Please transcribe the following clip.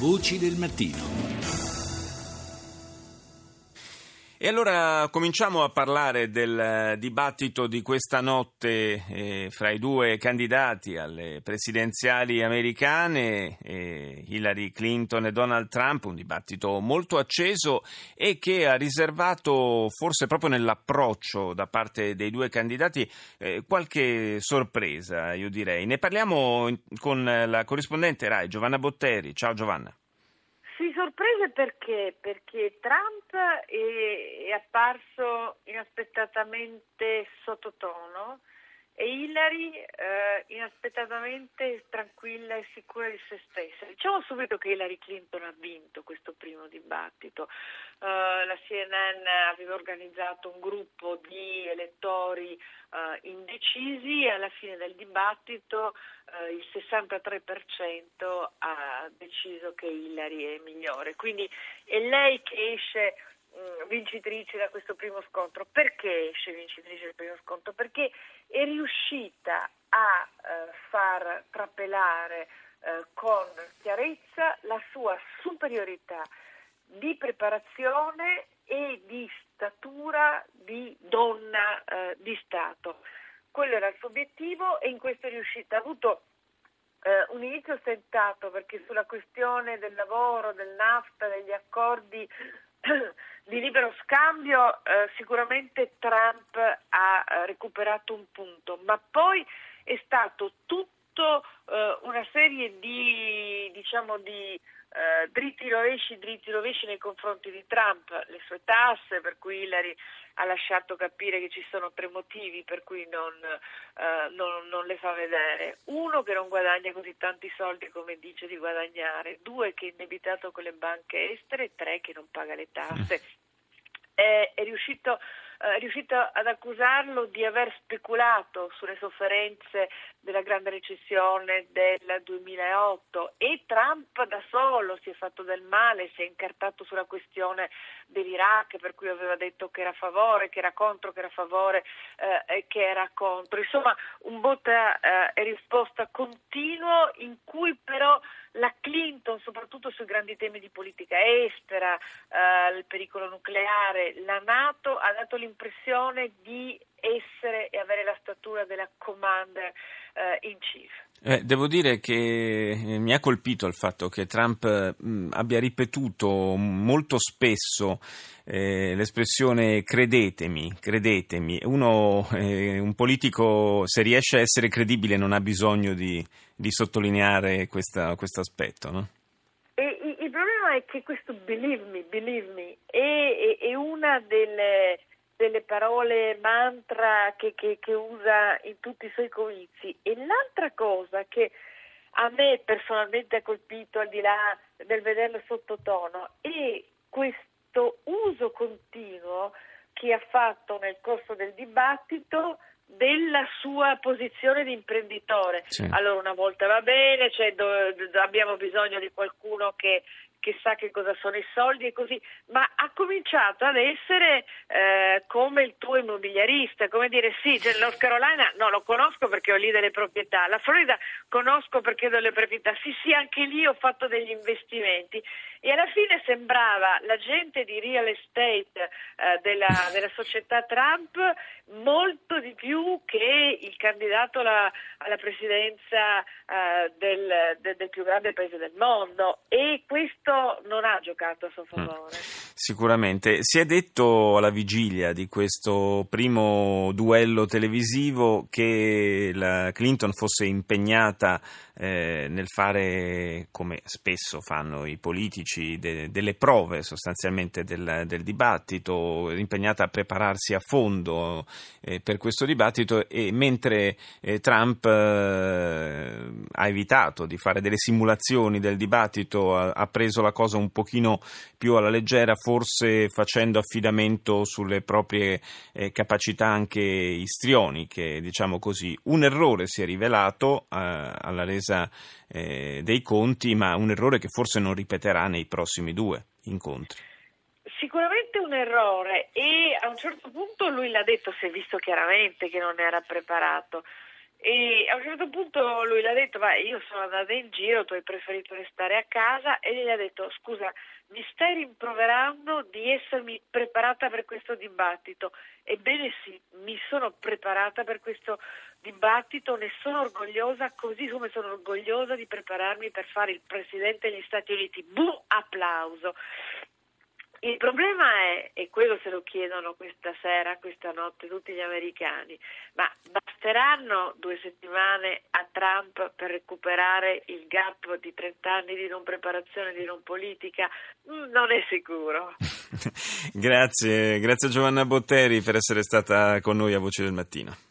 Voci del mattino. E allora cominciamo a parlare del dibattito di questa notte eh, fra i due candidati alle presidenziali americane, eh, Hillary Clinton e Donald Trump, un dibattito molto acceso e che ha riservato forse proprio nell'approccio da parte dei due candidati eh, qualche sorpresa, io direi. Ne parliamo con la corrispondente RAI Giovanna Botteri. Ciao Giovanna. Sorprese perché? Perché Trump è, è apparso inaspettatamente sottotono e Hillary eh, inaspettatamente tranquilla e sicura di se stessa. Diciamo subito che Hillary Clinton ha vinto questo primo dibattito. Uh, la CNN aveva organizzato un gruppo di elettori uh, indecisi e alla fine del dibattito uh, il 63% ha deciso che Hillary è migliore. Quindi è lei che esce vincitrice da questo primo scontro. Perché esce vincitrice del primo scontro? Perché è riuscita a eh, far trapelare eh, con chiarezza la sua superiorità di preparazione e di statura di donna eh, di Stato. Quello era il suo obiettivo e in questo è riuscita. Ha avuto eh, un inizio stentato perché sulla questione del lavoro, del NAFTA, degli accordi di libero scambio eh, sicuramente Trump ha eh, recuperato un punto, ma poi è stato tutto eh, una serie di, diciamo, di eh, dritti rovesci, dritti rovesci nei confronti di Trump, le sue tasse, per cui Hillary ha lasciato capire che ci sono tre motivi per cui non, eh, non, non, le fa vedere. Uno che non guadagna così tanti soldi come dice di guadagnare, due che è indebitato con le banche estere, tre che non paga le tasse. È, è riuscito è riuscito ad accusarlo di aver speculato sulle sofferenze della grande recessione del 2008 e Trump da solo si è fatto del male, si è incartato sulla questione dell'Iraq per cui aveva detto che era a favore, che era contro, che era a favore eh, e che era contro. Insomma un botta eh, e risposta continuo in cui soprattutto sui grandi temi di politica estera, eh, il pericolo nucleare, la Nato, ha dato l'impressione di essere e avere la statura della commander eh, in chief. Eh, devo dire che eh, mi ha colpito il fatto che Trump mh, mm, abbia ripetuto molto spesso eh, l'espressione credetemi, credetemi. Uno, eh, un politico, se riesce a essere credibile, non ha bisogno di, di sottolineare questo aspetto. No? Il problema è che questo believe me, believe me è, è, è una delle delle parole mantra che, che, che, usa in tutti i suoi comizi. E l'altra cosa che a me personalmente ha colpito, al di là del vederlo sottotono, è questo uso continuo che ha fatto nel corso del dibattito della sua posizione di imprenditore. Sì. Allora una volta va bene, cioè do, do, abbiamo bisogno di qualcuno che che sa che cosa sono i soldi e così, ma ha cominciato ad essere eh, come il tuo immobiliarista, come dire sì, cioè, North Carolina no, lo conosco perché ho lì delle proprietà, la Florida conosco perché ho delle proprietà, sì sì, anche lì ho fatto degli investimenti. E alla fine sembrava la gente di real estate eh, della, della, società Trump molto di più che il candidato alla, alla presidenza eh, del, del, del più grande paese del mondo. E questo non ha giocato a suo mm. favore. Mm. Sicuramente. Si è detto alla vigilia di questo primo duello televisivo che la Clinton fosse impegnata eh, nel fare, come spesso fanno i politici, de- delle prove sostanzialmente del, del, dibattito, impegnata a prepararsi a fondo eh, per questo dibattito e mentre eh, Trump eh, ha evitato di fare delle simulazioni del dibattito, ha, ha preso la cosa un pochino più alla leggera, forse facendo affidamento sulle proprie eh, capacità anche istrioniche, diciamo così. Un errore si è rivelato eh, alla resa eh, dei conti, ma un errore che forse non ripeterà nei prossimi due incontri. Sicuramente un errore e a un certo punto lui l'ha detto, si è visto chiaramente che non era preparato E a un certo punto lui le ha detto, ma io sono andata in giro, tu hai preferito restare a casa e gli ha detto, scusa, mi stai rimproverando di essermi preparata per questo dibattito? Ebbene sì, mi sono preparata per questo dibattito, ne sono orgogliosa, così come sono orgogliosa di prepararmi per fare il Presidente degli Stati Uniti. Bu, applauso! Il problema è, e quello se lo chiedono questa sera, questa notte, tutti gli americani, ma basteranno due settimane a Trump per recuperare il gap di 30 anni di non preparazione, di non politica? Mm, non è sicuro. grazie, grazie Giovanna Botteri per essere stata con noi a Voce del Mattino.